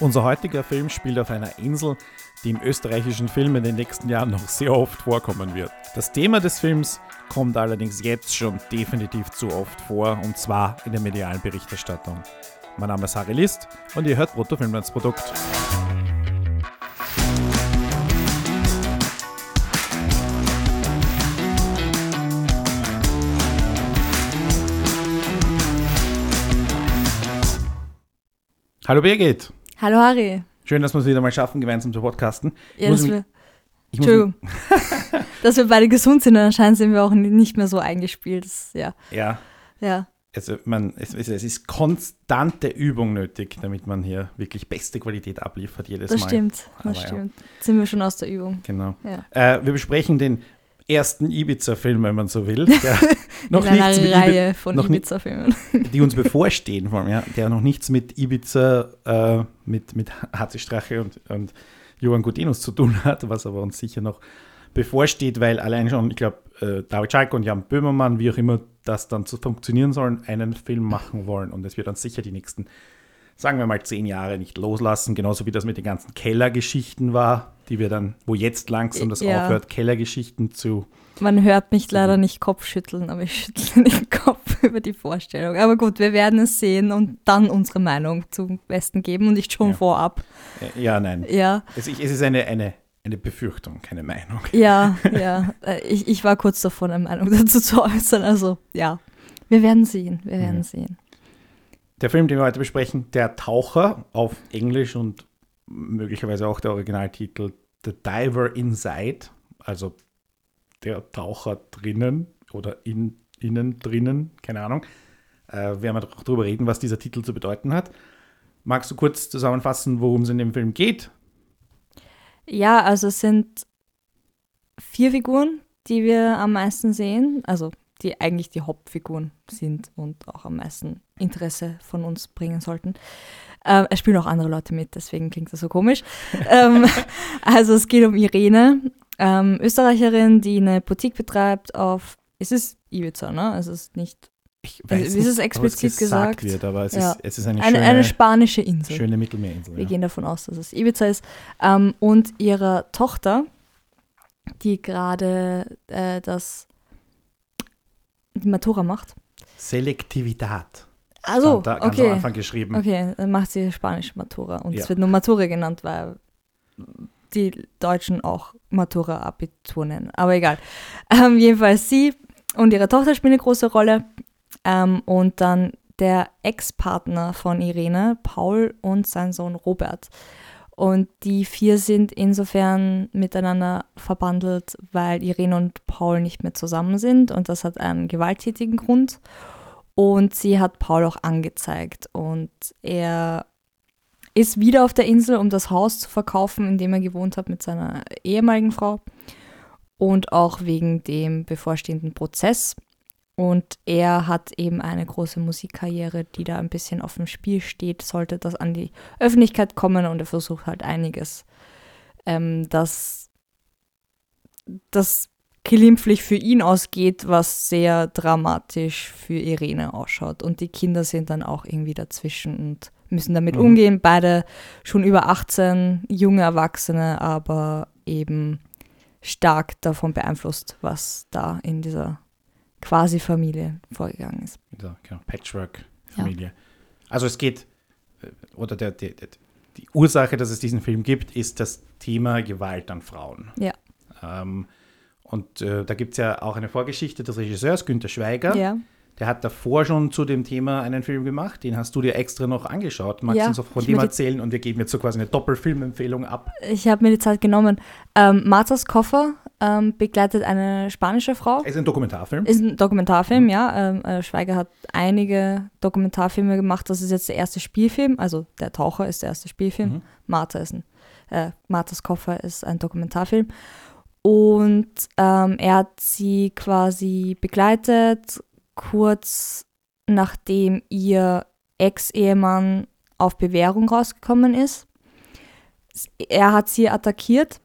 Unser heutiger Film spielt auf einer Insel, die im österreichischen Film in den nächsten Jahren noch sehr oft vorkommen wird. Das Thema des Films kommt allerdings jetzt schon definitiv zu oft vor, und zwar in der medialen Berichterstattung. Mein Name ist Harry List und ihr hört Bruttofilmlandsprodukt. Hallo Birgit. Hallo Harry. Schön, dass wir es wieder mal schaffen, gemeinsam zu podcasten. Ja, dass wir, Entschuldigung. dass wir beide gesund sind, anscheinend sind wir auch nicht mehr so eingespielt. Das, ja. Ja. Ja. Also man, es, es, ist konstante Übung nötig, damit man hier wirklich beste Qualität abliefert jedes das Mal. Stimmt, das Aber stimmt. Sind wir schon aus der Übung. Genau. Ja. Äh, wir besprechen den ersten Ibiza-Film, wenn man so will. Der noch In nichts mit Reihe Ibi- von Ibiza-Filmen. die uns bevorstehen, vor allem, ja, der noch nichts mit Ibiza, äh, mit, mit Hatzi Strache und, und Johann Gutenus zu tun hat, was aber uns sicher noch bevorsteht, weil allein schon, ich glaube, äh, David Schalk und Jan Böhmermann, wie auch immer das dann zu funktionieren sollen, einen Film machen wollen und es wird dann sicher die nächsten, sagen wir mal, zehn Jahre nicht loslassen, genauso wie das mit den ganzen Kellergeschichten war, die wir dann, wo jetzt langsam das Ja. aufhört, Kellergeschichten zu Man hört mich leider nicht Kopfschütteln, aber ich schüttle den Kopf über die Vorstellung. Aber gut, wir werden es sehen und dann unsere Meinung zum Besten geben und nicht schon Ja. vorab. äh, ja, nein. Ja, Es, es ist eine, eine, eine Befürchtung, keine Meinung. ja, ja. Äh, Ich, ich war kurz davor, eine Meinung dazu zu äußern. Also ja, wir werden sehen, wir werden Mhm. sehen. Der Film, den wir heute besprechen, Der Taucher auf Englisch und möglicherweise auch der Originaltitel The Diver Inside, also der Taucher drinnen oder in, innen drinnen, keine Ahnung. Äh, werden wir doch drüber reden, was dieser Titel zu bedeuten hat. Magst du kurz zusammenfassen, worum es in dem Film geht? Ja, also es sind vier Figuren, die wir am meisten sehen, also die eigentlich die Hauptfiguren sind und auch am meisten Interesse von uns bringen sollten. Ähm, es spielen auch andere Leute mit, deswegen klingt das so komisch. ähm, also es geht um Irene, ähm, Österreicherin, die eine Boutique betreibt auf, es ist Ibiza, ne? Es ist nicht Ich Also, ist es explizit gesagt? wird, aber es, Ja. ist, es ist eine, eine, schöne, eine spanische Insel. schöne Mittelmeerinsel. Wir Ja. gehen davon aus, dass es Ibiza ist. Ähm, und ihrer Tochter, die gerade äh, das die Matura macht. Selektivität. Also, da ganz am okay. Anfang geschrieben. Okay, dann macht sie Spanisch Matura. Und Ja. es wird nur Matura genannt, weil die Deutschen auch Matura-Abitur nennen. Aber egal. Ähm, jedenfalls sie und ihre Tochter spielen eine große Rolle. Ähm, und dann der Ex-Partner von Irene, Paul und sein Sohn Robert. Und die vier sind insofern miteinander verbandelt, weil Irene und Paul nicht mehr zusammen sind. Und das hat einen gewalttätigen Grund. Und sie hat Paul auch angezeigt. Und er ist wieder auf der Insel, um das Haus zu verkaufen, in dem er gewohnt hat mit seiner ehemaligen Frau. Und auch wegen dem bevorstehenden Prozess. Und er hat eben eine große Musikkarriere, die da ein bisschen auf dem Spiel steht, sollte das an die Öffentlichkeit kommen. Und er versucht halt einiges, ähm, das, das glimpflich für ihn ausgeht, was sehr dramatisch für Irene ausschaut. Und die Kinder sind dann auch irgendwie dazwischen und müssen damit Mhm. umgehen. Beide schon über 18, junge Erwachsene, aber eben stark davon beeinflusst, was da in dieser quasi Familie vorgegangen ist. Ja, genau, Patchwork-Familie. Also es geht, äh, oder der, der, der, die Ursache, dass es diesen Film gibt, ist das Thema Gewalt an Frauen. Ja. Ähm, und äh, da gibt es ja auch eine Vorgeschichte des Regisseurs Günter Schweiger. Ja. Der hat davor schon zu dem Thema einen Film gemacht. Den hast du dir extra noch angeschaut. Magst Ja, du uns auch von dem erzählen? Und wir geben jetzt so quasi eine Doppelfilmempfehlung ab. Ich habe mir die Zeit genommen. Ähm, Marthas Koffer ähm, begleitet eine spanische Frau. Es ist ein Dokumentarfilm. Ist ein Dokumentarfilm, ja. Ähm, äh, Schweiger hat einige Dokumentarfilme gemacht. Das ist jetzt der erste Spielfilm. Also der Taucher ist der erste Spielfilm. Mhm. Martha ist ein, äh, Marthas Koffer ist ein Dokumentarfilm. Und ähm, er hat sie quasi begleitet, kurz nachdem ihr Ex-Ehemann auf Bewährung rausgekommen ist. Er hat sie attackiert,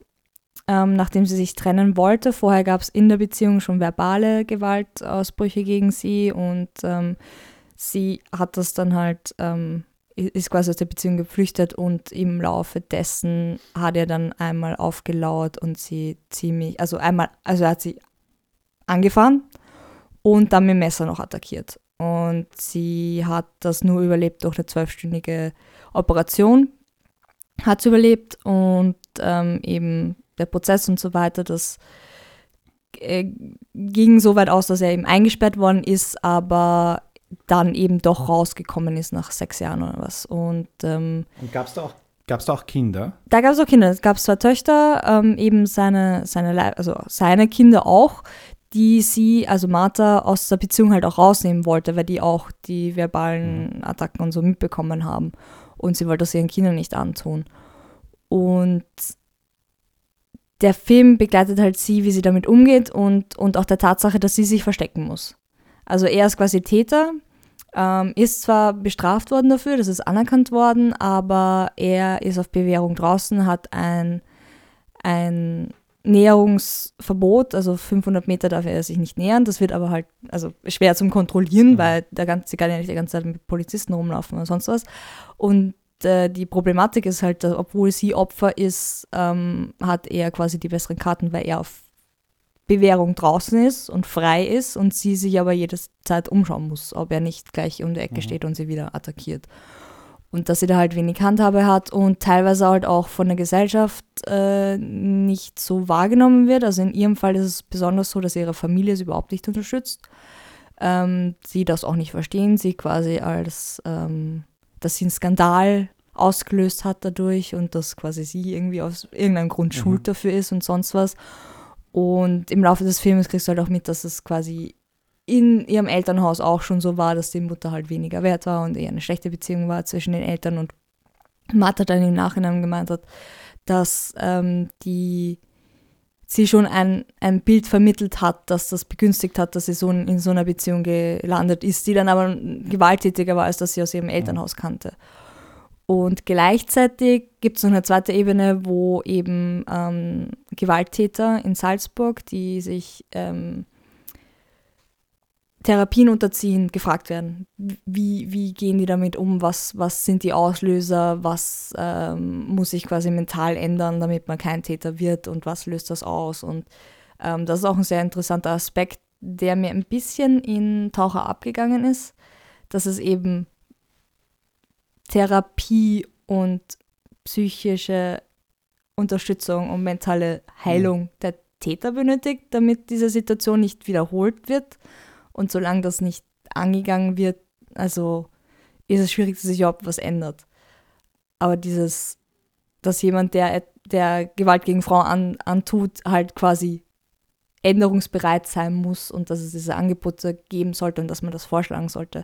ähm, nachdem sie sich trennen wollte. Vorher gab es in der Beziehung schon verbale Gewaltausbrüche gegen sie und ähm, sie hat das dann halt ähm, ist quasi aus der Beziehung geflüchtet und im Laufe dessen hat er dann einmal aufgelauert und sie ziemlich, also einmal, also er hat sie angefahren und dann mit dem Messer noch attackiert. Und sie hat das nur überlebt durch eine zwölfstündige Operation, hat sie überlebt und ähm, eben der Prozess und so weiter, das äh, ging so weit aus, dass er eben eingesperrt worden ist, aber dann eben doch rausgekommen ist nach sechs Jahren oder was. Und, ähm, und gab es da auch Gab es da auch Kinder? Da gab es auch Kinder. Es gab zwei Töchter, ähm, eben seine, seine, also seine Kinder auch, die sie, also Martha, aus der Beziehung halt auch rausnehmen wollte, weil die auch die verbalen mhm. Attacken und so mitbekommen haben. Und sie wollte das ihren Kindern nicht antun. Und der Film begleitet halt sie, wie sie damit umgeht und, und auch der Tatsache, dass sie sich verstecken muss. Also er ist quasi Täter, ähm, ist zwar bestraft worden dafür, das ist anerkannt worden, aber er ist auf Bewährung draußen, hat ein, ein Näherungsverbot, also 500 Meter darf er sich nicht nähern. Das wird aber halt also schwer zum Kontrollieren, mhm. weil der ganze, sie kann ja nicht die ganze Zeit mit Polizisten rumlaufen oder sonst was. Und äh, die Problematik ist halt, dass, obwohl sie Opfer ist, ähm, hat er quasi die besseren Karten, weil er auf Bewährung draußen ist und frei ist und sie sich aber jederzeit umschauen muss, ob er nicht gleich um die Ecke mhm. steht und sie wieder attackiert und dass sie da halt wenig Handhabe hat und teilweise halt auch von der Gesellschaft äh, nicht so wahrgenommen wird. Also in ihrem Fall ist es besonders so, dass ihre Familie sie überhaupt nicht unterstützt. Ähm, sie das auch nicht verstehen, sie quasi als, ähm, dass sie einen Skandal ausgelöst hat dadurch und dass quasi sie irgendwie aus irgendeinem Grund mhm. schuld dafür ist und sonst was. Und im Laufe des Films kriegst du halt auch mit, dass es quasi in ihrem Elternhaus auch schon so war, dass die Mutter halt weniger wert war und eher eine schlechte Beziehung war zwischen den Eltern und Martha dann im Nachhinein gemeint hat, dass ähm, die sie schon ein, ein Bild vermittelt hat, dass das begünstigt hat, dass sie so in, in so einer Beziehung gelandet ist, die dann aber gewalttätiger war, als dass sie aus ihrem Elternhaus kannte. Und gleichzeitig gibt es noch eine zweite Ebene, wo eben ähm, Gewalttäter in Salzburg, die sich ähm, Therapien unterziehen, gefragt werden. Wie, wie gehen die damit um? Was, was sind die Auslöser? Was ähm, muss sich quasi mental ändern, damit man kein Täter wird? Und was löst das aus? Und ähm, das ist auch ein sehr interessanter Aspekt, der mir ein bisschen in Taucher abgegangen ist, dass es eben Therapie und psychische Unterstützung und mentale Heilung mhm. der Täter benötigt, damit diese Situation nicht wiederholt wird und solange das nicht angegangen wird, also ist es schwierig, dass sich überhaupt was ändert. Aber dieses, dass jemand, der, der Gewalt gegen Frauen an, antut, halt quasi änderungsbereit sein muss und dass es diese Angebote geben sollte und dass man das vorschlagen sollte,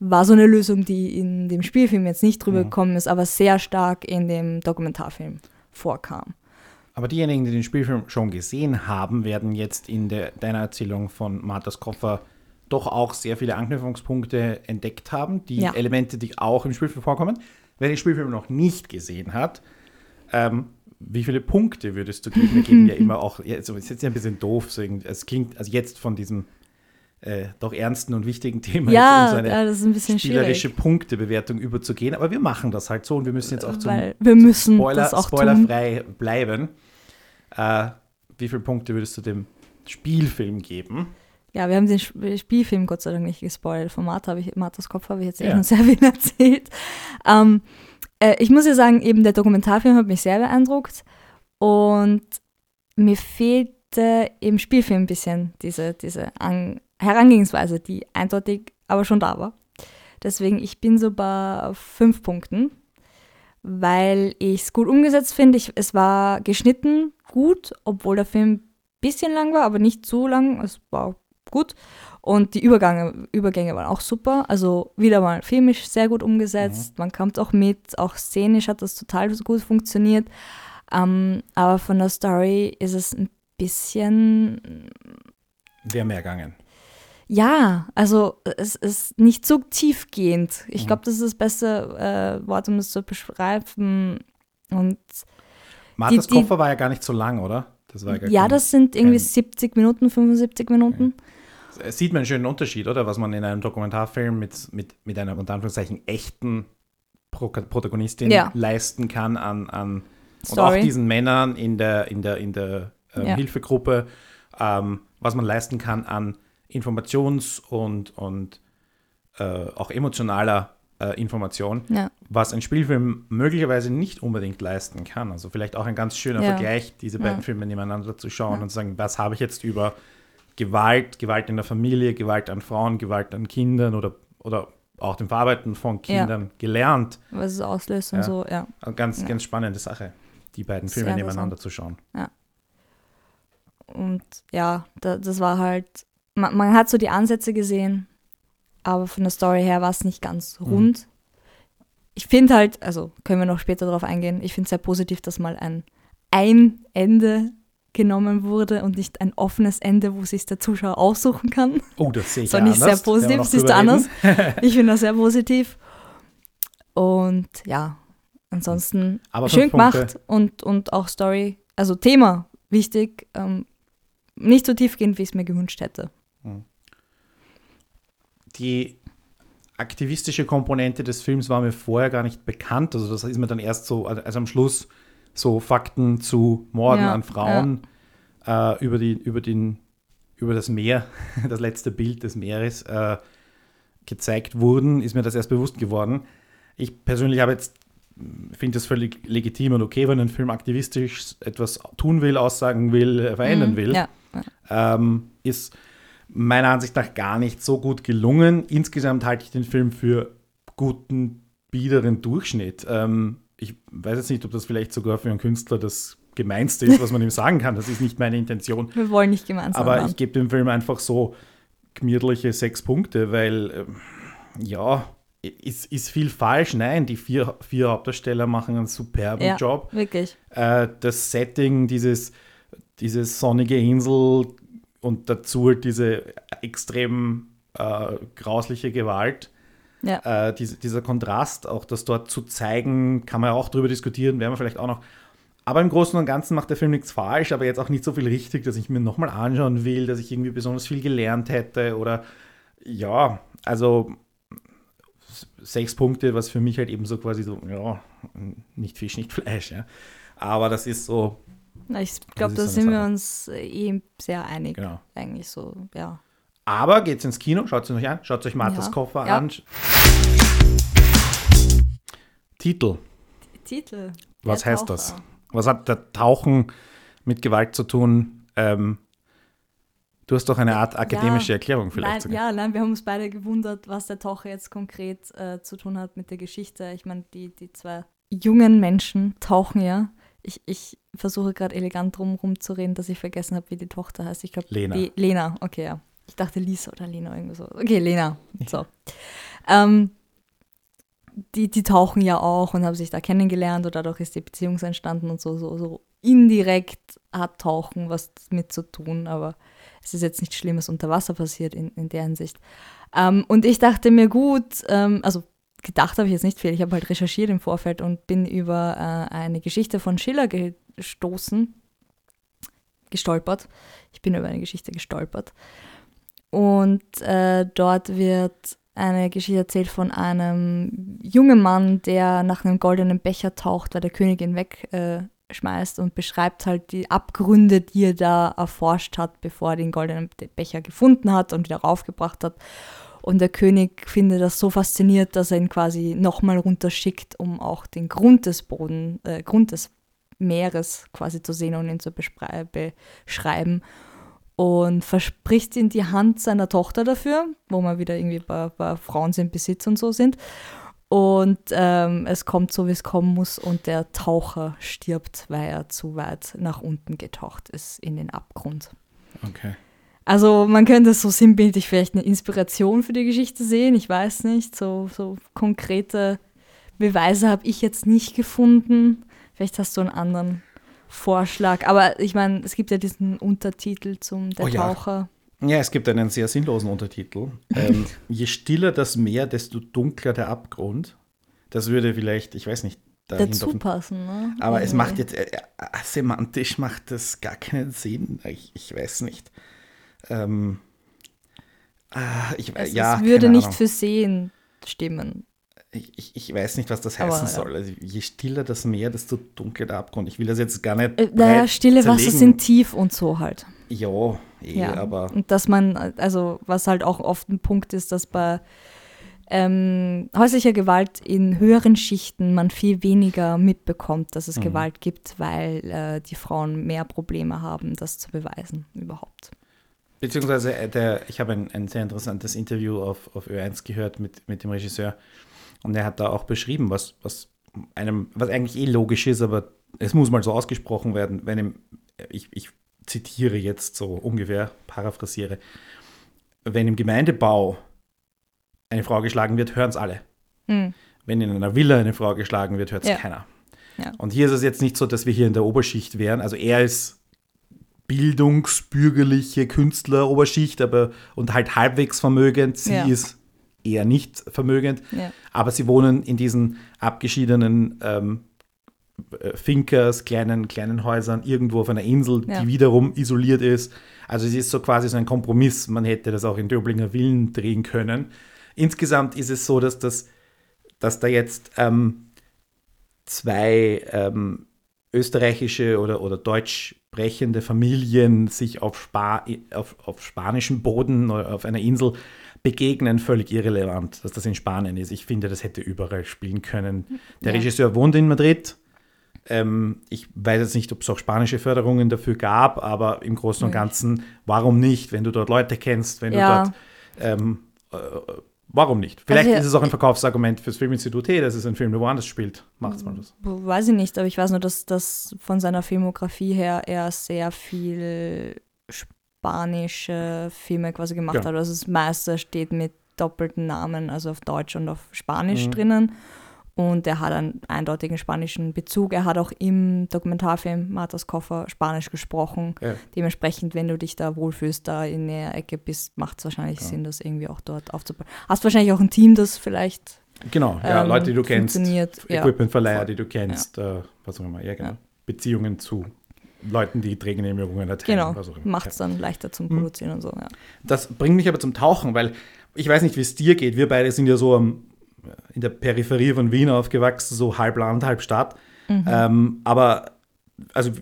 war so eine Lösung, die in dem Spielfilm jetzt nicht drüber ja. Gekommen ist, aber sehr stark in dem Dokumentarfilm vorkam. Aber diejenigen, die den Spielfilm schon gesehen haben, werden jetzt in der, deiner Erzählung von Marthas Koffer doch auch sehr viele Anknüpfungspunkte entdeckt haben, die ja. Elemente, die auch im Spielfilm vorkommen. Wer den Spielfilm noch nicht gesehen hat, ähm, wie viele Punkte würdest du geben? Wir geben ja immer auch, also es ist jetzt ein bisschen doof, so es klingt, also jetzt von diesem äh, doch ernsten und wichtigen Thema ja, in so eine ja, das ist ein bisschen spielerische schwierig. Punktebewertung überzugehen, aber wir machen das halt so und wir müssen jetzt auch zum, wir müssen Spoiler, auch spoilerfrei tun. bleiben. Äh, wie viele Punkte würdest du dem Spielfilm geben? Ja, wir haben den Spielfilm Gott sei Dank nicht gespoilt. Von Martha habe ich, Marthas Kopf habe ich jetzt eh ja. schon sehr viel erzählt. Ähm, äh, ich muss ja sagen, eben der Dokumentarfilm hat mich sehr beeindruckt und mir fehlte im Spielfilm ein bisschen diese, diese An Herangehensweise, die eindeutig aber schon da war. Deswegen, ich bin so bei fünf Punkten, weil ich es gut umgesetzt finde. Es war geschnitten gut, obwohl der Film ein bisschen lang war, aber nicht so lang. Es war gut. Und die Übergänge, Übergänge waren auch super. Also wieder mal filmisch sehr gut umgesetzt. Mhm. Man kommt auch mit. Auch szenisch hat das total gut funktioniert. Ähm, aber von der Story ist es ein bisschen. Wäre mehr gegangen. Ja, also es ist nicht so tiefgehend. Ich mhm. glaube, das ist das beste äh, Wort, um das zu beschreiben. Und Marthas die, die, Koffer war ja gar nicht so lang, oder? Das ja, ja das sind irgendwie 70 Minuten, 75 Minuten. Mhm sieht man einen schönen Unterschied, oder? Was man in einem Dokumentarfilm mit, mit, mit einer unter Anführungszeichen echten Pro Protagonistin Ja. leisten kann an, an und auch diesen Männern in der, in der, in der ähm, Ja. Hilfegruppe, ähm, was man leisten kann an Informations- und, und äh, auch emotionaler äh, Information, Ja. was ein Spielfilm möglicherweise nicht unbedingt leisten kann. Also vielleicht auch ein ganz schöner Ja. Vergleich, diese beiden Ja. Filme nebeneinander zu schauen Ja. und zu sagen, was habe ich jetzt über Gewalt, Gewalt in der Familie, Gewalt an Frauen, Gewalt an Kindern oder, oder auch dem Verarbeiten von Ja. Kindern gelernt. Was es auslöst und Ja. so, ja. Eine ganz, Ja. ganz spannende Sache, die beiden Filme nebeneinander zu schauen. Und ja, da, das war halt, man, man hat so die Ansätze gesehen, aber von der Story her war es nicht ganz Mhm. rund. Ich finde halt, also können wir noch später darauf eingehen, ich finde es sehr positiv, dass mal ein, ein Ende genommen wurde und nicht ein offenes Ende, wo sich der Zuschauer aussuchen kann. Oh, das sehe ich So ja nicht sehr anders. Positiv, siehst du anders. Ich finde das sehr positiv. Und ja, ansonsten Aber schön Punkte. gemacht und, und auch Story, also Thema wichtig, ähm, nicht so tiefgehend, wie ich es mir gewünscht hätte. Die aktivistische Komponente des Films war mir vorher gar nicht bekannt. Also das ist mir dann erst so, also am Schluss so Fakten zu Morden Ja, an Frauen äh, über, die, über, den, über das Meer, das letzte Bild des Meeres äh, gezeigt wurden, ist mir das erst bewusst geworden. Ich persönlich habe jetzt finde es völlig legitim und okay, wenn ein Film aktivistisch etwas tun will, aussagen will, äh, verändern Mhm, will Ja, ja. ähm, ist meiner Ansicht nach gar nicht so gut gelungen. Insgesamt halte ich den Film für guten, biederen Durchschnitt. Ähm, ich weiß jetzt nicht, ob das vielleicht sogar für einen Künstler das Gemeinste ist, was man ihm sagen kann. Das ist nicht meine Intention. Wir wollen nicht gemeinsam Aber waren. ich gebe dem Film einfach so gemütliche sechs Punkte, weil, ähm, ja, ist, ist viel falsch. Nein, die vier, vier Hauptdarsteller machen einen superben Ja. Job Wirklich. äh, das Setting, dieses, dieses sonnige Insel und dazu halt diese extrem äh, grausliche Gewalt. Ja. Äh, diese, dieser Kontrast, auch das dort zu zeigen, kann man ja auch drüber diskutieren, werden wir vielleicht auch noch. Aber im Großen und Ganzen macht der Film nichts falsch, aber jetzt auch nicht so viel richtig, dass ich mir nochmal anschauen will, dass ich irgendwie besonders viel gelernt hätte oder ja, also sechs Punkte, was für mich halt eben so quasi so, ja, nicht Fisch, nicht Fleisch, ja. Aber das ist so, Ich glaube, da sind wir uns äh, eh sehr einig. genau. Eigentlich so, ja. Aber geht's ins Kino, schaut es euch an, schaut euch Marthas Ja. Koffer Ja. an. Titel, Titel. was Der heißt Taucher. das? Was hat der Tauchen mit Gewalt zu tun? Ähm, du hast doch eine Art akademische Erklärung vielleicht Nein, sogar. ja, nein, wir haben uns beide gewundert, was der Taucher jetzt konkret äh, zu tun hat mit der Geschichte. Ich meine, die, die zwei jungen Menschen tauchen ja. Ich, ich versuche gerade elegant drum rumzureden, dass ich vergessen habe, wie die Tochter heißt. Ich glaube, Lena. Le Lena, okay, ja. Ich dachte Lisa oder Lena, irgendwie so. Okay, Lena. So. Ähm, die, die tauchen ja auch und haben sich da kennengelernt und dadurch ist die Beziehung entstanden und so, so, so indirekt hat Tauchen was mit zu tun, aber es ist jetzt nichts Schlimmes unter Wasser passiert in, in der Hinsicht. Ähm, und ich dachte mir, gut, ähm, also gedacht habe ich jetzt nicht viel, ich habe halt recherchiert im Vorfeld und bin über äh, eine Geschichte von Schiller gestoßen, gestolpert. Ich bin über eine Geschichte gestolpert. Und äh, dort wird eine Geschichte erzählt von einem jungen Mann, der nach einem goldenen Becher taucht, weil der König ihn wegschmeißt äh, und beschreibt halt die Abgründe, die er da erforscht hat, bevor er den goldenen Becher gefunden hat und wieder raufgebracht hat. Und der König findet das so fasziniert, dass er ihn quasi nochmal runterschickt, um auch den Grund des Boden, äh, Grund des Meeres quasi zu sehen und ihn zu beschrei- beschreiben und verspricht in die Hand seiner Tochter dafür, wo wir wieder irgendwie bei, bei Frauen sind Besitz und so sind. Und ähm, es kommt so, wie es kommen muss und der Taucher stirbt, weil er zu weit nach unten getaucht ist in den Abgrund. Okay. Also man könnte so sinnbildlich vielleicht eine Inspiration für die Geschichte sehen, ich weiß nicht, so, so konkrete Beweise habe ich jetzt nicht gefunden. Vielleicht hast du einen anderen Vorschlag. Aber ich meine, es gibt ja diesen Untertitel zum Der Oh ja. Taucher. Ja, es gibt einen sehr sinnlosen Untertitel. Ähm, je stiller das Meer, desto dunkler der Abgrund. Das würde vielleicht, ich weiß nicht, Dazu passen, ne? Aber es Irgendwie. macht jetzt, äh, äh, semantisch macht das gar keinen Sinn. Ich, ich weiß nicht. Ähm, ah, ich, Es, ja, es würde nicht Ahnung. für Sehen stimmen. ich, ich, ich weiß nicht, was das Aber, heißen ja. soll. Also je stiller das Meer, desto dunkler der Abgrund. Ich will das jetzt gar nicht. Äh, naja, stille Wasser zerlegen. sind tief und so halt. Ja, eh, Ja. aber. Und dass man, also was halt auch oft ein Punkt ist, dass bei ähm, häuslicher Gewalt in höheren Schichten man viel weniger mitbekommt, dass es Mhm. Gewalt gibt, weil äh, die Frauen mehr Probleme haben, das zu beweisen überhaupt. Beziehungsweise, äh, der, ich habe ein, ein sehr interessantes Interview auf, auf Ö1 gehört mit, mit dem Regisseur und er hat da auch beschrieben, was, was einem, was eigentlich eh logisch ist, aber es muss mal so ausgesprochen werden, wenn im, ich, ich zitiere jetzt so ungefähr, paraphrasiere, wenn im Gemeindebau eine Frau geschlagen wird, hören es alle. Hm. Wenn in einer Villa eine Frau geschlagen wird, hört es Ja. keiner. Ja. Und hier ist es jetzt nicht so, dass wir hier in der Oberschicht wären. Also er ist bildungsbürgerliche Künstleroberschicht, aber und halt halbwegs vermögend. Sie Ja. ist eher nicht vermögend, Ja. aber sie wohnen in diesen abgeschiedenen ähm, äh, Finkers, kleinen, kleinen Häusern, irgendwo auf einer Insel, Ja. die wiederum isoliert ist. Also es ist so quasi so ein Kompromiss. Man hätte das auch in Döblinger Villen drehen können. Insgesamt ist es so, dass, das, dass da jetzt ähm, zwei ähm, österreichische oder, oder deutsch sprechende Familien sich auf, Spa auf, auf spanischem Boden oder auf einer Insel begegnen, völlig irrelevant, dass das in Spanien ist. Ich finde, das hätte überall spielen können. Der Ja. Regisseur wohnt in Madrid. Ähm, ich weiß jetzt nicht, ob es auch spanische Förderungen dafür gab, aber im Großen und Nee. Ganzen, warum nicht, wenn du dort Leute kennst, wenn Ja. du dort ähm, äh, warum nicht? Vielleicht Also, ist es auch ein Verkaufsargument fürs Filminstitut, hey, das ist ein Film, der woanders spielt. Macht's mal das. Weiß ich nicht, aber ich weiß nur, dass das von seiner Filmografie her er sehr viel spanische Filme quasi gemacht Ja. hat. Also das meiste steht mit doppelten Namen, also auf Deutsch und auf Spanisch Mhm. drinnen. Und er hat einen eindeutigen spanischen Bezug. Er hat auch im Dokumentarfilm Marthas Koffer Spanisch gesprochen. Ja. Dementsprechend, wenn du dich da wohlfühlst, da in der Ecke bist, macht es wahrscheinlich Ja. Sinn, das irgendwie auch dort aufzubauen. Hast wahrscheinlich auch ein Team, das vielleicht Genau, ja, ähm, Leute, die du kennst. Equipmentverleiher, die du kennst, äh, was auch immer, ja, genau. Beziehungen zu Leuten, die Drehgenehmigungen erteilen, Genau, immer. macht es dann leichter zum Mhm. Produzieren und so. Ja. Das bringt mich aber zum Tauchen, weil ich weiß nicht, wie es dir geht. Wir beide sind ja so am, in der Peripherie von Wien aufgewachsen, so halb Land, halb Stadt. Mhm. Ähm, aber also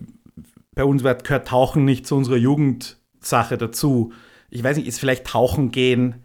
bei uns gehört Tauchen nicht zu unserer Jugendsache dazu. Ich weiß nicht, ist vielleicht Tauchen gehen,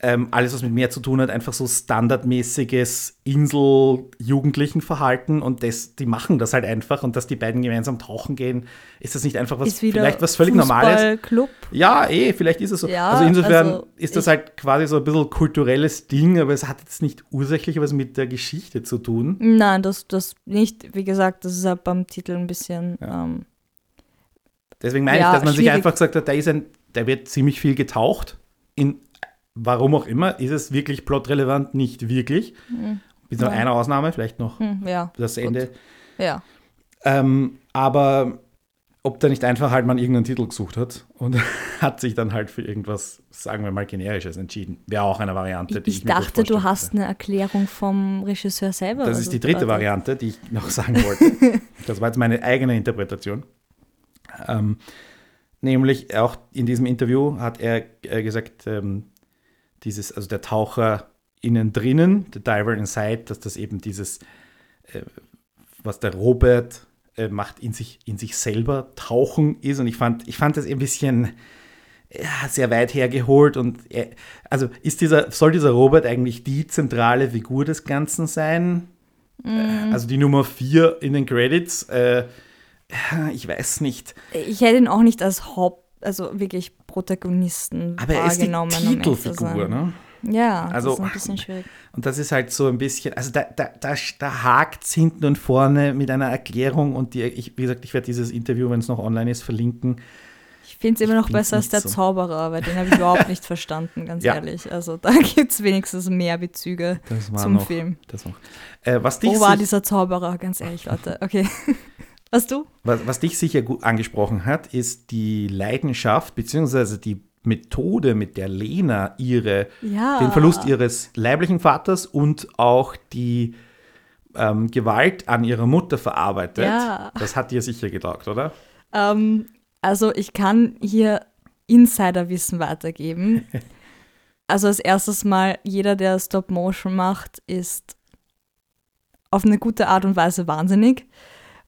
ähm, alles, was mit Meer zu tun hat, einfach so standardmäßiges Insel-Jugendlichen-Verhalten und das, die machen das halt einfach und dass die beiden gemeinsam tauchen gehen, ist das nicht einfach was, vielleicht was völlig Normales? Club. Ja, eh, vielleicht ist es so. Ja, also insofern also ist das halt quasi so ein bisschen kulturelles Ding, aber es hat jetzt nicht ursächlich was mit der Geschichte zu tun. Nein, das, das nicht. Wie gesagt, das ist halt beim Titel ein bisschen. Ja. Ähm, Deswegen meine Ja, ich, dass man sich schwierig. einfach gesagt hat, da, ein, da wird ziemlich viel getaucht. In, warum auch immer, ist es wirklich plotrelevant? Nicht wirklich. Bis auf Ja. eine Ausnahme, vielleicht noch hm, ja, das Ende. ja. Ähm, aber ob da nicht einfach halt man irgendeinen Titel gesucht hat und hat sich dann halt für irgendwas, sagen wir mal, generisches entschieden. Wäre auch eine Variante, Ich, die ich, ich gut dachte, du hast eine Erklärung vom Regisseur selber. Das ist die dritte. Variante, die ich noch sagen wollte. das war jetzt meine eigene Interpretation. Ähm, nämlich auch in diesem Interview hat er äh, gesagt, ähm, dieses, also der Taucher innen drinnen, der Diver inside, dass das eben dieses, äh, was der Robert äh, macht, in sich, in sich selber tauchen ist. Und ich fand, ich fand das ein bisschen ja, sehr weit hergeholt. Und er, also ist dieser, soll dieser Robert eigentlich die zentrale Figur des Ganzen sein? Mhm. Also die Nummer vier in den Credits? Äh, ich weiß nicht. Ich hätte ihn auch nicht als Haupt, also wirklich Protagonisten Aber er ist die Titelfigur, ne? Ja, Also- das ist ein bisschen schwierig. Und das ist halt so ein bisschen, also da, da, da, da hakt es hinten und vorne mit einer Erklärung und die, ich, wie gesagt, ich werde dieses Interview, wenn es noch online ist, verlinken. Ich finde es immer noch besser als der so. Zauberer, weil den habe ich überhaupt nicht verstanden, ganz Ja. ehrlich. Also da gibt es wenigstens mehr Bezüge zum noch, Film. Das noch. Äh, was, dich Wo war dieser Zauberer, ganz ehrlich, Leute? Okay. Was du? was, was dich sicher gut angesprochen hat, ist die Leidenschaft beziehungsweise die Methode, mit der Lena ihre Ja. den Verlust ihres leiblichen Vaters und auch die ähm, Gewalt an ihrer Mutter verarbeitet. Ja. Das hat dir sicher getaugt, oder? Ähm, also ich kann hier Insiderwissen weitergeben. also als erstes Mal, jeder, der Stop Motion macht, ist auf eine gute Art und Weise wahnsinnig,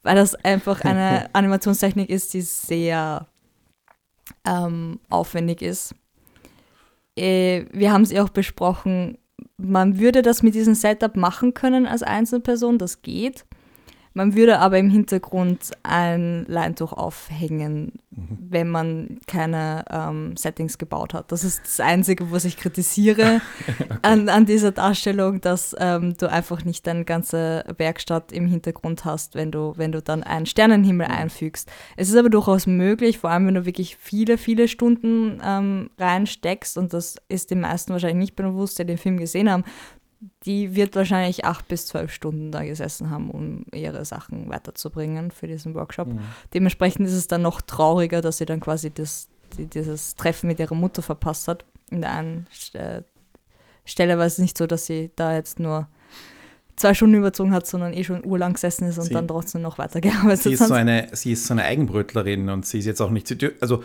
weil das einfach eine Animationstechnik ist, die sehr ähm, aufwendig ist. Äh, wir haben es ja auch besprochen, man würde das mit diesem Setup machen können als Einzelperson, das geht. Man würde aber im Hintergrund ein Leintuch aufhängen, mhm. wenn man keine ähm, Settings gebaut hat. Das ist das Einzige, was ich kritisiere okay. an, an, dieser Darstellung, dass ähm, du einfach nicht deine ganze Werkstatt im Hintergrund hast, wenn du, wenn du dann einen Sternenhimmel mhm. einfügst. Es ist aber durchaus möglich, vor allem wenn du wirklich viele, viele Stunden ähm, reinsteckst, und das ist den meisten wahrscheinlich nicht bewusst, die den Film gesehen haben, die wird wahrscheinlich acht bis zwölf Stunden da gesessen haben, um ihre Sachen weiterzubringen für diesen Workshop. Mhm. Dementsprechend ist es dann noch trauriger, dass sie dann quasi das, die, dieses Treffen mit ihrer Mutter verpasst hat. In der einen äh, Stelle war es nicht so, dass sie da jetzt nur zwei Stunden überzogen hat, sondern eh schon urlang gesessen ist und sie, dann trotzdem noch weitergearbeitet sie ist hat. So eine, sie ist so eine Eigenbrötlerin und sie ist jetzt auch nicht, also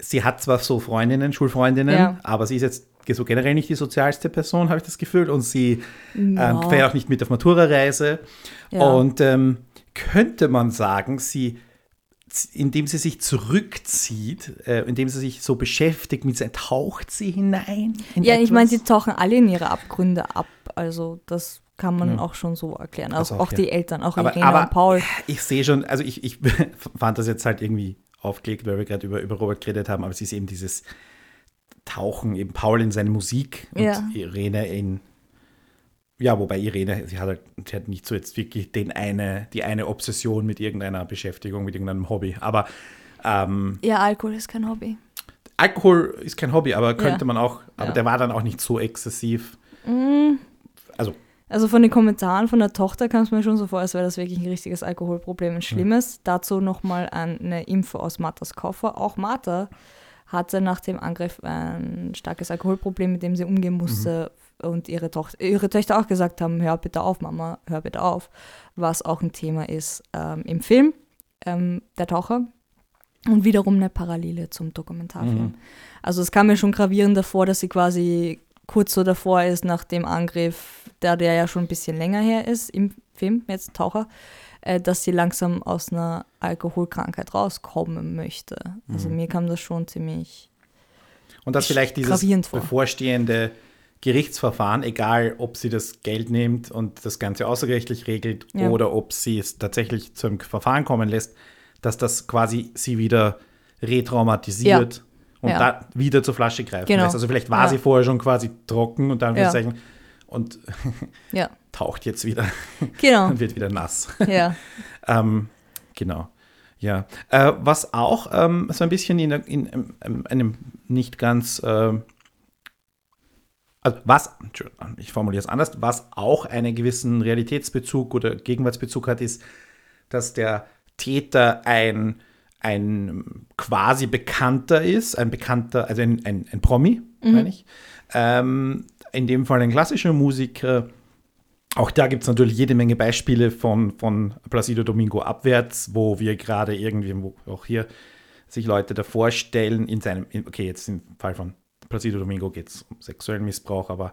sie hat zwar so Freundinnen, Schulfreundinnen, ja. aber sie ist jetzt so generell nicht die sozialste Person, habe ich das Gefühl. Und sie ja. ähm, fährt auch nicht mit auf Matura-Reise. Ja. Und ähm, könnte man sagen, sie, indem sie sich zurückzieht, äh, indem sie sich so beschäftigt mit, taucht sie hinein? ja, etwas? ich meine, sie tauchen alle in ihre Abgründe ab. Also das kann man ja. auch schon so erklären. Also, also auch, ja. die Eltern, auch aber, Irene aber und Paul. Ich sehe schon, also ich, ich fand das jetzt halt irgendwie aufgelegt, weil wir gerade über, über Robert geredet haben, aber es ist eben dieses tauchen eben Paul in seine Musik und ja. Irene in ja, wobei Irene, sie hat, halt, sie hat nicht so jetzt wirklich den eine, die eine Obsession mit irgendeiner Beschäftigung, mit irgendeinem Hobby. Aber ähm, ja, Alkohol ist kein Hobby. Alkohol ist kein Hobby, aber könnte ja. man auch, aber ja. der war dann auch nicht so exzessiv. Mm. Also. Also von den Kommentaren von der Tochter kam es mir schon so vor, als wäre das wirklich ein richtiges Alkoholproblem, ein schlimmes. Mhm. Dazu nochmal eine Info aus Marthas Koffer. Auch Martha hatte nach dem Angriff ein starkes Alkoholproblem, mit dem sie umgehen musste. Mhm. Und ihre, Tochter, ihre Töchter auch gesagt haben, hör bitte auf, Mama, hör bitte auf. Was auch ein Thema ist ähm, im Film, ähm, der Taucher. Und wiederum eine Parallele zum Dokumentarfilm. Mhm. Also es kam mir schon gravierend davor, dass sie quasi kurz so davor ist nach dem Angriff, der, der ja schon ein bisschen länger her ist im Film, jetzt Taucher, äh, dass sie langsam aus einer Alkoholkrankheit rauskommen möchte. Also mhm. mir kam das schon ziemlich. Und dass vielleicht dieses bevorstehende Gerichtsverfahren, egal ob sie das Geld nimmt und das Ganze außergerichtlich regelt ja. oder ob sie es tatsächlich zum Verfahren kommen lässt, dass das quasi sie wieder retraumatisiert ja. Und ja. da wieder zur Flasche greifen genau. lässt. Also vielleicht war sie vorher schon quasi trocken und dann ja. sagen, und ja. taucht jetzt wieder genau. und wird wieder nass. Ja. ähm, genau. Ja. Äh, was auch ähm, so ein bisschen in, in, in, in einem nicht ganz äh, also was, ich formuliere es anders, was auch einen gewissen Realitätsbezug oder Gegenwartsbezug hat, ist, dass der Täter ein, ein quasi Bekannter ist, ein Bekannter, also ein, ein, ein Promi, mhm. meine ich, ähm, in dem Fall ein klassischer Musiker. Auch da gibt es natürlich jede Menge Beispiele von, von Placido Domingo abwärts, wo wir gerade irgendwie, wo auch hier sich Leute davor stellen, in seinem, okay, jetzt im Fall von Placido Domingo geht es um sexuellen Missbrauch, aber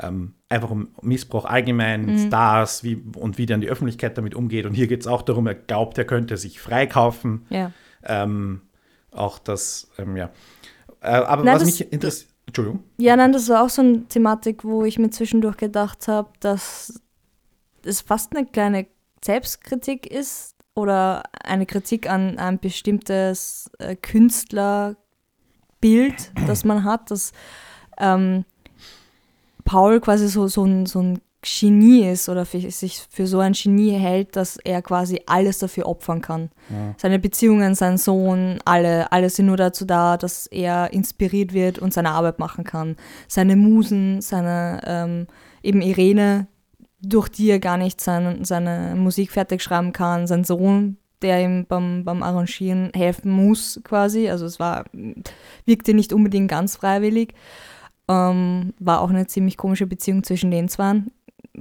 ähm, einfach um Missbrauch allgemein, mhm. Stars wie, und wie dann die Öffentlichkeit damit umgeht. Und hier geht es auch darum, er glaubt, er könnte sich freikaufen. Ja. Ähm, auch das, ähm, ja. Äh, aber Nein, was mich interessiert. Entschuldigung. Ja, nein, das war auch so eine Thematik, wo ich mir zwischendurch gedacht habe, dass es fast eine kleine Selbstkritik ist oder eine Kritik an ein bestimmtes äh, Künstlerbild, das man hat, dass ähm, Paul quasi so, so, ein, so ein Genie ist oder für, sich für so ein Genie hält, dass er quasi alles dafür opfern kann. Ja. Seine Beziehungen, sein Sohn, alle, alle sind nur dazu da, dass er inspiriert wird und seine Arbeit machen kann. Seine Musen, seine ähm, eben Irene, durch die er gar nicht sein, seine Musik fertig schreiben kann, sein Sohn, der ihm beim, beim Arrangieren helfen muss quasi. Also es war, wirkte nicht unbedingt ganz freiwillig. Ähm, war auch eine ziemlich komische Beziehung zwischen den zwei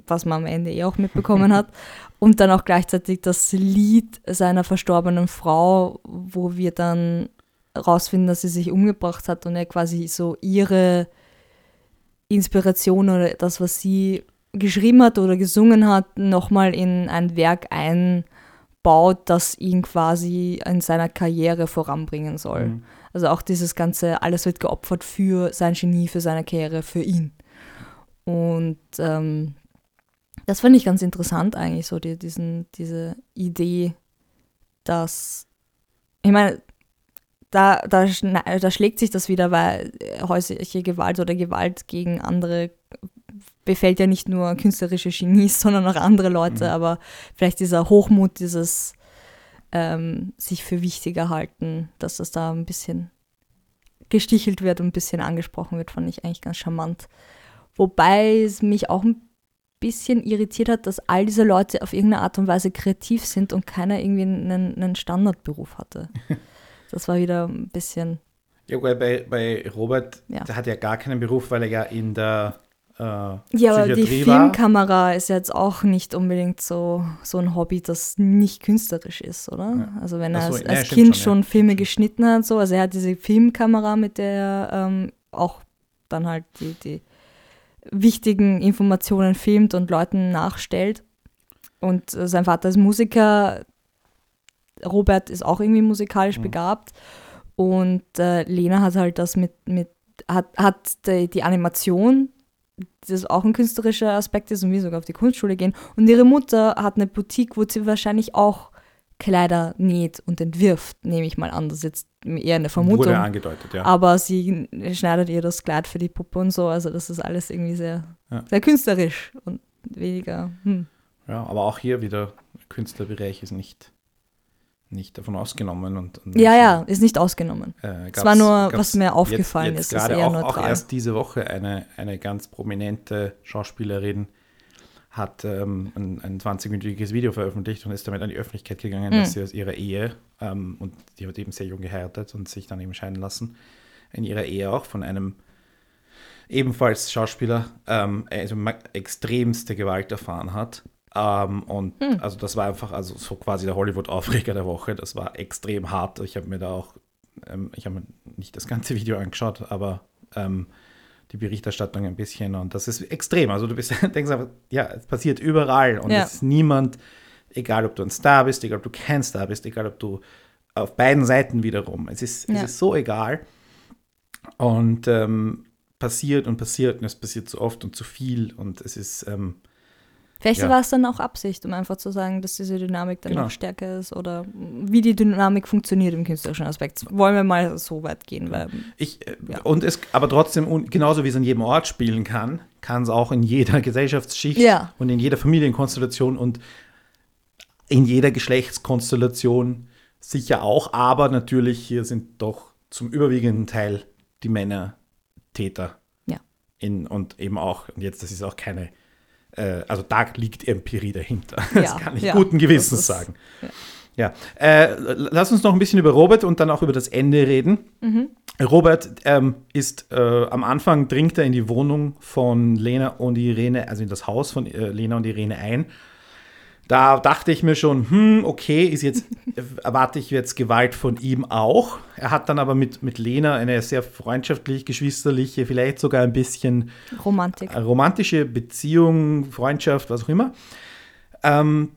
was man am Ende eh auch mitbekommen hat. Und dann auch gleichzeitig das Lied seiner verstorbenen Frau, wo wir dann rausfinden, dass sie sich umgebracht hat und er quasi so ihre Inspiration oder das, was sie geschrieben hat oder gesungen hat, nochmal in ein Werk einbaut, das ihn quasi in seiner Karriere voranbringen soll. Mhm. Also auch dieses ganze, alles wird geopfert für sein Genie, für seine Karriere, für ihn. Und ähm, das fand ich ganz interessant eigentlich, so die, diesen, diese Idee, dass, ich meine, da, da, da schlägt sich das wieder, weil häusliche Gewalt oder Gewalt gegen andere befällt ja nicht nur künstlerische Genies, sondern auch andere Leute, mhm. aber vielleicht dieser Hochmut, dieses ähm, sich für wichtiger halten, dass das da ein bisschen gestichelt wird und ein bisschen angesprochen wird, fand ich eigentlich ganz charmant. Wobei es mich auch ein bisschen irritiert hat, dass all diese Leute auf irgendeine Art und Weise kreativ sind und keiner irgendwie einen, einen Standardberuf hatte. Das war wieder ein bisschen. Ja, weil bei, bei Robert, ja. der hat ja gar keinen Beruf, weil er ja in der äh, Ja, aber die Filmkamera war. ist jetzt auch nicht unbedingt so, so ein Hobby, das nicht künstlerisch ist, oder? Ja. Also wenn er so, als, als Kind schon, schon Filme geschnitten hat, so, also er hat diese Filmkamera, mit der er ähm, auch dann halt die, die wichtigen Informationen filmt und Leuten nachstellt. Und äh, sein Vater ist Musiker, Robert ist auch irgendwie musikalisch mhm. begabt. Und äh, Lena hat halt das mit, mit hat, hat die, die Animation, das auch ein künstlerischer Aspekt ist und wir sogar auf die Kunstschule gehen. Und ihre Mutter hat eine Boutique, wo sie wahrscheinlich auch Kleider näht und entwirft, nehme ich mal an. Das ist jetzt eher eine Vermutung. Wurde angedeutet, ja. Aber sie schneidet ihr das Kleid für die Puppe und so. Also das ist alles irgendwie sehr, ja. sehr künstlerisch und weniger. Hm. Ja, aber auch hier wieder, Künstlerbereich ist nicht, nicht davon ausgenommen. Und, und ja, ja, ist nicht ausgenommen. Äh, es war nur, was mir aufgefallen jetzt, jetzt ist. Gerade auch, auch erst diese Woche eine, eine ganz prominente Schauspielerin, hat ähm, ein, ein 20-minütiges Video veröffentlicht und ist damit an die Öffentlichkeit gegangen, mhm. dass sie aus ihrer Ehe, ähm, und die hat eben sehr jung geheiratet und sich dann eben scheiden lassen, in ihrer Ehe auch von einem ebenfalls Schauspieler ähm, also extremste Gewalt erfahren hat. Ähm, und mhm. also das war einfach also so quasi der Hollywood-Aufreger der Woche. Das war extrem hart. Ich habe mir da auch, ähm, ich habe mir nicht das ganze Video angeschaut, aber ähm, die Berichterstattung ein bisschen und das ist extrem. Also du bist, denkst einfach, ja, es passiert überall und ja. es ist niemand, egal ob du ein Star bist, egal ob du kein Star bist, egal ob du auf beiden Seiten wiederum. Es ist, ja. es ist so egal und ähm, passiert und passiert und es passiert zu oft und zu viel und es ist ähm, Vielleicht ja. war es dann auch Absicht, um einfach zu sagen, dass diese Dynamik dann genau. noch stärker ist oder wie die Dynamik funktioniert im künstlerischen Aspekt. Wollen wir mal so weit gehen, weil. Ich, äh, ja. Und es, aber trotzdem, genauso wie es an jedem Ort spielen kann, kann es auch in jeder Gesellschaftsschicht ja. und in jeder Familienkonstellation und in jeder Geschlechtskonstellation sicher auch, aber natürlich hier sind doch zum überwiegenden Teil die Männer Täter. Ja. In, und eben auch, und jetzt, das ist auch keine äh, also da liegt Empirie dahinter. Ja, das kann ich ja, guten Gewissens ist, sagen. Ja. Äh, lass uns noch ein bisschen über Robert und dann auch über das Ende reden. Mhm. Robert ähm, ist äh, am Anfang dringt er in die Wohnung von Lena und Irene, also in das Haus von äh, Lena und Irene ein da dachte ich mir schon, hm, okay, ist jetzt, erwarte ich jetzt Gewalt von ihm auch. Er hat dann aber mit, mit Lena eine sehr freundschaftlich, geschwisterliche, vielleicht sogar ein bisschen Romantik. romantische Beziehung, Freundschaft, was auch immer. Ähm,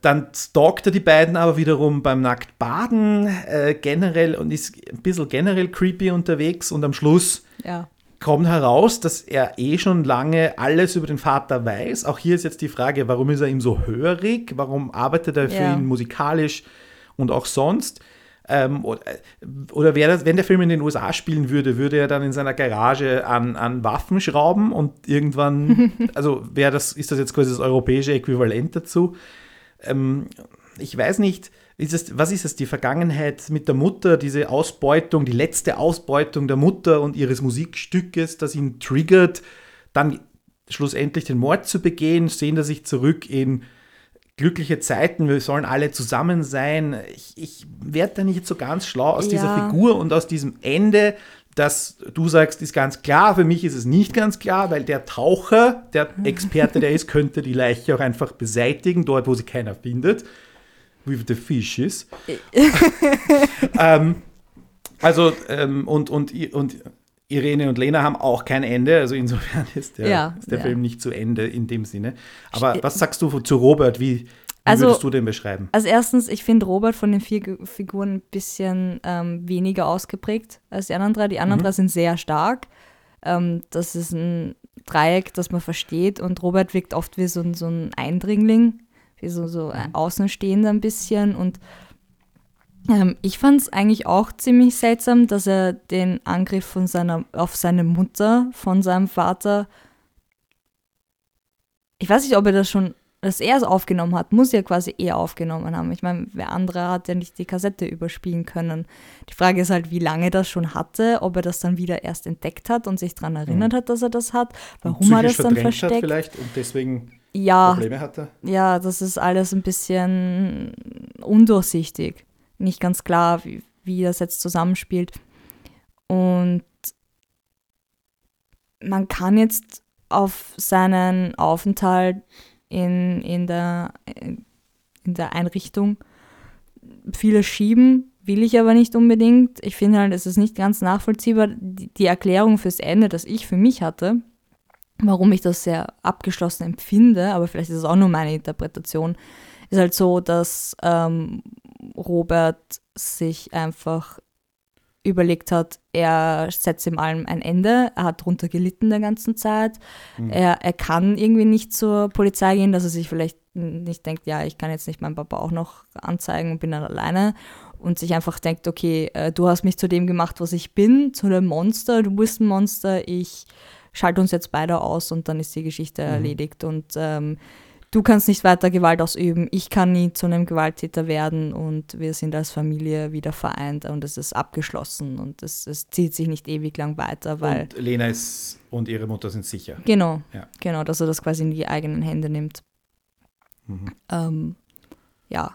dann stalkt er die beiden aber wiederum beim Nacktbaden äh, generell und ist ein bisschen generell creepy unterwegs und am Schluss ja kommt heraus, dass er eh schon lange alles über den Vater weiß. Auch hier ist jetzt die Frage, warum ist er ihm so hörig? Warum arbeitet er für ja. ihn musikalisch und auch sonst? Ähm, oder, oder das, wenn der Film in den USA spielen würde, würde er dann in seiner Garage an, an Waffen schrauben und irgendwann, also wäre das, ist das jetzt quasi das europäische Äquivalent dazu? Ähm, ich weiß nicht, ist es, was ist es, die Vergangenheit mit der Mutter, diese Ausbeutung, die letzte Ausbeutung der Mutter und ihres Musikstückes, das ihn triggert, dann schlussendlich den Mord zu begehen, sehen er sich zurück in glückliche Zeiten, wir sollen alle zusammen sein. Ich, ich werde da nicht so ganz schlau aus ja. dieser Figur und aus diesem Ende, das du sagst, ist ganz klar. Für mich ist es nicht ganz klar, weil der Taucher, der Experte, der ist, könnte die Leiche auch einfach beseitigen, dort, wo sie keiner findet with the fishes. ähm, also, ähm, und, und, und Irene und Lena haben auch kein Ende, also insofern ist der, Ja, ist der ja. Film nicht zu Ende in dem Sinne. Aber was sagst du zu Robert? Wie, wie Also- würdest du den beschreiben? Also erstens, ich finde Robert von den vier Figuren ein bisschen ähm, weniger ausgeprägt als die anderen drei. Die anderen Mhm. drei sind sehr stark. Ähm, das ist ein Dreieck, das man versteht. Und Robert wirkt oft wie so, ein- so ein Eindringling, wie so, so ein Außenstehender ein bisschen. Und ähm, ich fand es eigentlich auch ziemlich seltsam, dass er den Angriff von seiner, auf seine Mutter von seinem Vater ich weiß nicht, ob er das schon, dass er es aufgenommen hat, muss er quasi er aufgenommen haben. Ich meine, wer andere hat ja nicht die Kassette überspielen können. Die Frage ist halt, wie lange das schon hatte, ob er das dann wieder erst entdeckt hat und sich daran erinnert hat, dass er das hat, warum er das dann verdrängt Hat versteckt. vielleicht und deswegen Ja, Probleme hatte? ja, das ist alles ein bisschen undurchsichtig. Nicht ganz klar, wie, wie das jetzt zusammenspielt. Und man kann jetzt auf seinen Aufenthalt in, in, der, in der Einrichtung vieles schieben, will ich aber nicht unbedingt. Ich finde halt, es ist nicht ganz nachvollziehbar. Die, die Erklärung fürs Ende, das ich für mich hatte, warum ich das sehr abgeschlossen empfinde, aber vielleicht ist es auch nur meine Interpretation, ist halt so, dass ähm, Robert sich einfach überlegt hat, er setzt ihm allem ein Ende, er hat drunter gelitten der ganzen Zeit, Mhm. er, er kann irgendwie nicht zur Polizei gehen, dass er sich vielleicht nicht denkt, ja, ich kann jetzt nicht meinen Papa auch noch anzeigen und bin dann alleine. Und sich einfach denkt, okay, äh, du hast mich zu dem gemacht, was ich bin, zu einem Monster, du bist ein Monster, ich schalte uns jetzt beide aus und dann ist die Geschichte Mhm. erledigt und ähm, du kannst nicht weiter Gewalt ausüben, ich kann nie zu einem Gewalttäter werden und wir sind als Familie wieder vereint und es ist abgeschlossen und es, es zieht sich nicht ewig lang weiter, weil Und Lena ist und ihre Mutter sind sicher. genau, Ja. genau, dass er das quasi in die eigenen Hände nimmt. Mhm. Ähm, ja,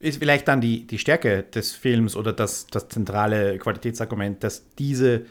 Ist vielleicht dann die, die Stärke des Films oder das, das zentrale Qualitätsargument, dass diese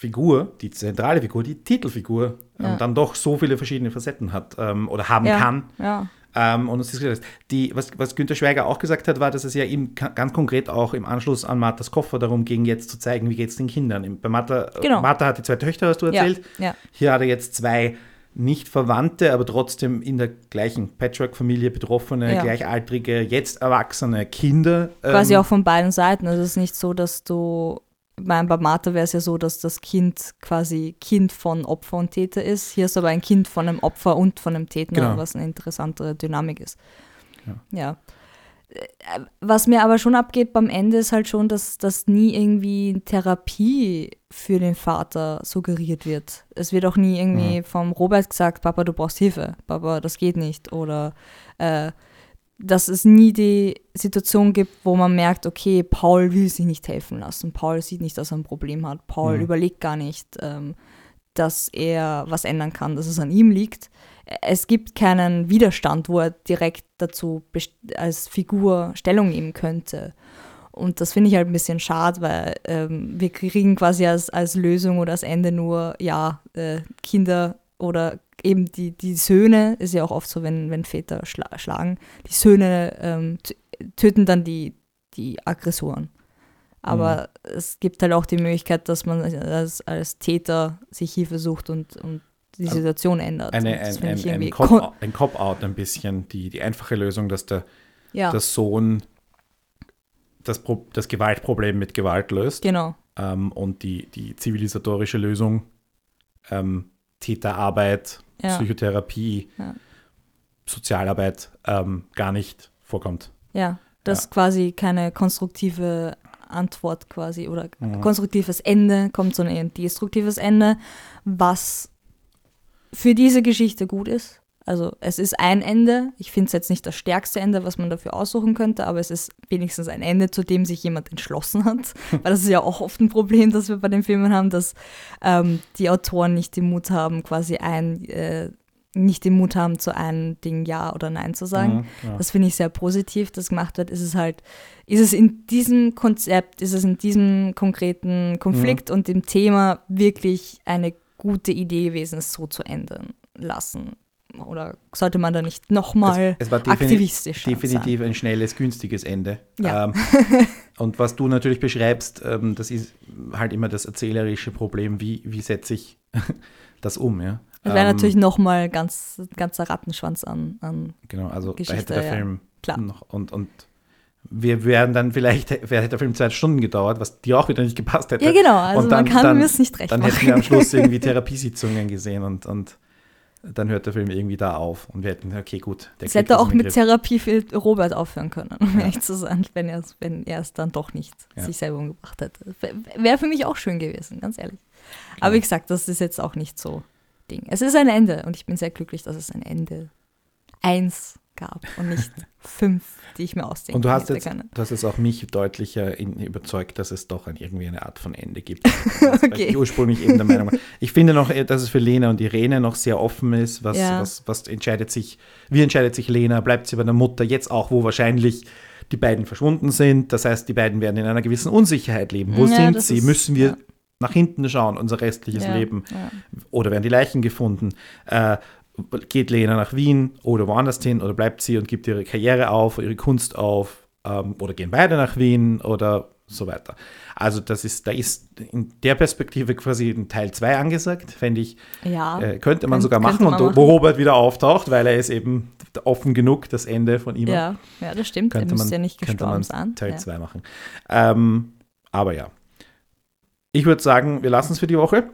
Figur, die zentrale Figur, die Titelfigur, Ja. ähm, dann doch so viele verschiedene Facetten hat ähm, oder haben ja, kann. ja, Ähm, und es ist die, was, was Günter Schweiger auch gesagt hat, war, dass es ja ihm ka- ganz konkret auch im Anschluss an Marthas Koffer darum ging, jetzt zu zeigen, wie geht es den Kindern. Bei Martha, Genau. Martha hat die zwei Töchter, hast du erzählt. ja, Hier hat er jetzt zwei nicht Verwandte, aber trotzdem in der gleichen Patchwork-Familie betroffene, Ja. gleichaltrige, jetzt erwachsene Kinder. quasi ähm, auch von beiden Seiten. Also es ist nicht so, dass du, bei Martha wäre es ja so, dass das Kind quasi Kind von Opfer und Täter ist. Hier ist aber ein Kind von einem Opfer und von einem Täter, Genau. was eine interessantere Dynamik ist. Ja. ja. Äh, Was mir aber schon abgeht beim Ende ist halt schon, dass das nie irgendwie Therapie für den Vater suggeriert wird. Es wird auch nie irgendwie vom Robert gesagt, Papa, du brauchst Hilfe, Papa, das geht nicht. Oder äh, dass es nie die Situation gibt, wo man merkt, okay, Paul will sich nicht helfen lassen. Paul sieht nicht, dass er ein Problem hat. Paul Mhm. überlegt gar nicht, ähm, dass er was ändern kann, dass es an ihm liegt. Es gibt keinen Widerstand, wo er direkt dazu als Figur Stellung nehmen könnte. Und das finde ich halt ein bisschen schade, weil ähm, wir kriegen quasi als, als Lösung oder als Ende nur, ja, äh, Kinder oder eben die, die Söhne, ist ja auch oft so, wenn, wenn Väter schla schlagen, die Söhne ähm, töten dann die, die Aggressoren. Aber es gibt halt auch die Möglichkeit, dass man als, als Täter sich Hilfe sucht und, und die Also Situation ändert. eine, ein, finde ein, ich ein, Cop, ein Cop-Out ein bisschen, die, die einfache Lösung, dass der, ja, der Sohn das, Pro, das Gewaltproblem mit Gewalt löst genau. ähm, und die, die zivilisatorische Lösung, ähm, Täterarbeit, Ja. Psychotherapie, Ja. Sozialarbeit ähm, gar nicht vorkommt. Ja, dass Ja. quasi keine konstruktive Antwort quasi oder Mhm. konstruktives Ende kommt, sondern eher ein destruktives Ende, was für diese Geschichte gut ist. Also es ist ein Ende. Ich finde es jetzt nicht das stärkste Ende, was man dafür aussuchen könnte, aber es ist wenigstens ein Ende, zu dem sich jemand entschlossen hat. Weil das ist ja auch oft ein Problem, das wir bei den Filmen haben, dass ähm, die Autoren nicht den Mut haben, quasi ein, äh, nicht den Mut haben, zu einem Ding Ja oder Nein zu sagen. Mhm, ja. Das finde ich sehr positiv, das gemacht wird. Ist es halt, ist es in diesem Konzept, ist es in diesem konkreten Konflikt und dem Thema wirklich eine gute Idee gewesen, es so zu ändern lassen. Oder sollte man da nicht nochmal es, es war defini aktivistisch definitiv sein? ein schnelles, günstiges Ende. Ja. Ähm, und was du natürlich beschreibst, ähm, das ist halt immer das erzählerische Problem, wie, wie setze ich das um, ja. Das wäre Ähm, natürlich nochmal ganz ganzer Rattenschwanz an, an Genau, also Geschichte, da hätte der ja. Film Klar. noch und, und wir wären dann vielleicht, wäre der Film zwei Stunden gedauert, was dir auch wieder nicht gepasst hätte. Ja, genau, also Und dann- man kann es nicht recht Dann machen. hätten wir am Schluss irgendwie Therapiesitzungen gesehen und, und dann hört der Film irgendwie da auf und wir hätten, okay, gut. Der Es kriegt hätte das auch mit Griff. Therapie für Robert aufhören können, um Ja. ehrlich zu sein, wenn er es wenn er es dann doch nicht Ja. sich selber umgebracht hätte. Wäre für mich auch schön gewesen, ganz ehrlich. Genau. Aber wie gesagt, das ist jetzt auch nicht so Ding. Es ist ein Ende und ich bin sehr glücklich, dass es ein Ende eins gab und nicht fünf, die ich mir ausdenken Und du hast jetzt, können. du hast jetzt auch mich deutlicher in, überzeugt, dass es doch ein, irgendwie eine Art von Ende gibt. Okay. ich ursprünglich eben der Meinung. war. Ich finde noch, eh, dass es für Lena und Irene noch sehr offen ist. Was, Ja. was, was entscheidet sich, wie entscheidet sich Lena? Bleibt sie bei der Mutter jetzt auch, wo wahrscheinlich die beiden verschwunden sind? Das heißt, die beiden werden in einer gewissen Unsicherheit leben. Wo Ja, sind sie? ist- Müssen wir ja. nach hinten schauen, unser restliches Leben? Oder werden die Leichen gefunden? Äh, geht Lena nach Wien oder woanders hin oder bleibt sie und gibt ihre Karriere auf, ihre Kunst auf? Ähm, oder gehen beide nach Wien oder so weiter? Also das ist, da ist in der Perspektive quasi ein Teil 2 angesagt, fände ich, Ja, äh, könnte man Könnt- sogar machen. man und wo Robert wieder auftaucht, weil er ist eben offen genug, das Ende von ihm. ja, ja, das stimmt. Er könnte müsste man, ja nicht gestorben sein. Teil ja. 2 machen. Ähm, aber ja. Ich würde sagen, wir lassen es für die Woche.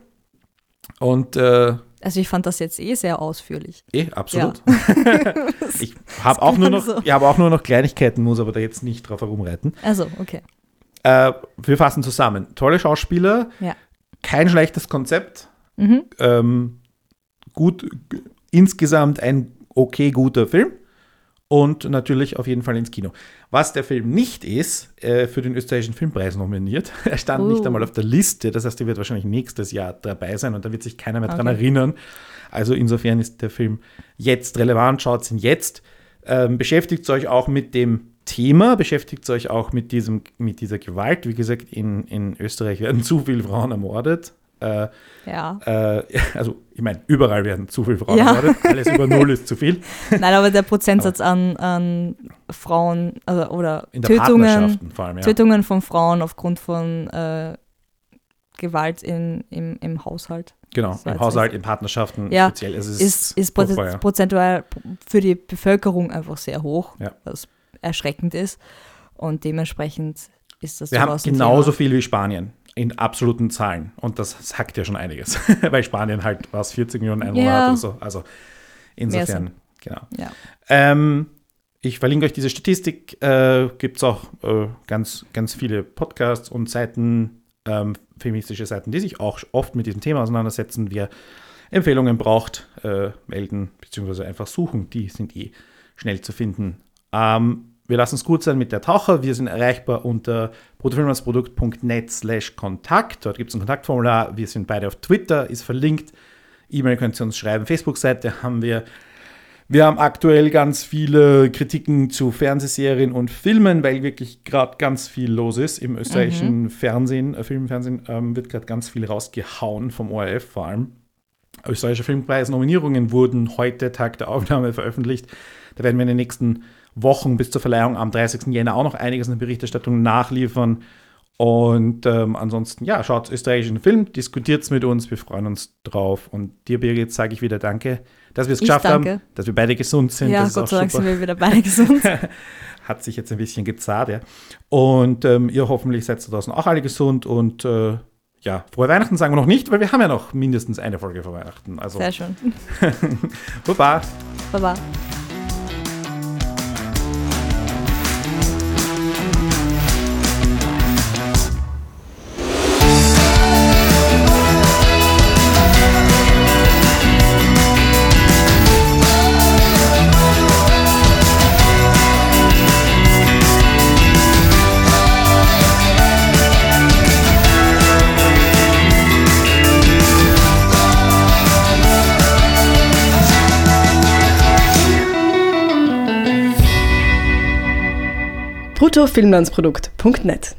Und äh, Also ich fand das jetzt eh sehr ausführlich. Eh, absolut. ich habe auch, nur noch, so. ich hab auch nur noch Kleinigkeiten, muss aber da jetzt nicht drauf herumreiten. Also, okay. Äh, wir fassen zusammen. Tolle Schauspieler, Ja. kein schlechtes Konzept, Mhm. ähm, gut, insgesamt ein okay guter Film und natürlich auf jeden Fall ins Kino. Was der Film nicht ist, äh, für den österreichischen Filmpreis nominiert. Er stand Oh. nicht einmal auf der Liste, das heißt, er wird wahrscheinlich nächstes Jahr dabei sein und da wird sich keiner mehr dran Okay. erinnern. Also insofern ist der Film jetzt relevant, schaut ihn jetzt. Ähm, beschäftigt euch auch mit dem Thema, beschäftigt euch auch mit, diesem, mit dieser Gewalt. Wie gesagt, in, in Österreich werden zu viele Frauen ermordet. Äh, Ja. äh, also, ich meine, überall werden zu viele Frauen Ja. ermordet. Alles über Null ist zu viel. Nein, aber der Prozentsatz an, an Frauen also, oder In der Tötungen, allem, ja. Tötungen von Frauen aufgrund von äh, Gewalt in, im, im Haushalt Genau, war im Haushalt, in Partnerschaften Ja, speziell. Es ist, ist furchtbar, proz- ja. prozentual für die Bevölkerung einfach sehr hoch, was erschreckend ist. Und dementsprechend ist das Wir haben genauso Thema. viel wie Spanien in absoluten Zahlen. Und das sagt ja schon einiges. Weil Spanien halt was 40 Millionen Einwohner Ja. hat oder so. Also insofern, genau. Ja. Ähm, ich verlinke euch diese Statistik. Äh, Gibt es auch äh, ganz, ganz viele Podcasts und Seiten, ähm, feministische Seiten, die sich auch oft mit diesem Thema auseinandersetzen. Wer Empfehlungen braucht, äh, melden bzw. einfach suchen. Die sind eh schnell zu finden. Ähm, wir lassen es gut sein mit der Taucher. Wir sind erreichbar unter brutofilmersprodukt.net slash Kontakt. Dort gibt es ein Kontaktformular. Wir sind beide auf Twitter, ist verlinkt. E-Mail könnt ihr uns schreiben. Facebook-Seite haben wir. Wir haben aktuell ganz viele Kritiken zu Fernsehserien und Filmen, weil wirklich gerade ganz viel los ist im österreichischen Fernsehen, äh, Filmfernsehen ähm, wird gerade ganz viel rausgehauen vom ORF vor allem. Österreichische Filmpreis-Nominierungen wurden heute, Tag der Aufnahme, veröffentlicht. Da werden wir in den nächsten Wochen bis zur Verleihung am 30. Jänner auch noch einiges in der Berichterstattung nachliefern. Und ähm, ansonsten, ja, schaut österreichischen Film, diskutiert es mit uns, wir freuen uns drauf. Und dir, Birgit, sage ich wieder Danke, dass wir es geschafft haben, danke. dass wir beide gesund sind. Ja, das Gott sei Dank sind wir wieder beide gesund. Hat sich jetzt ein bisschen gezahlt, ja. Und ähm, ihr hoffentlich seid da draußen auch alle gesund und äh, ja, frohe Weihnachten sagen wir noch nicht, weil wir haben ja noch mindestens eine Folge vor Weihnachten. Also, Sehr schön. Baba. Baba. bruttofilmlandsprodukt.net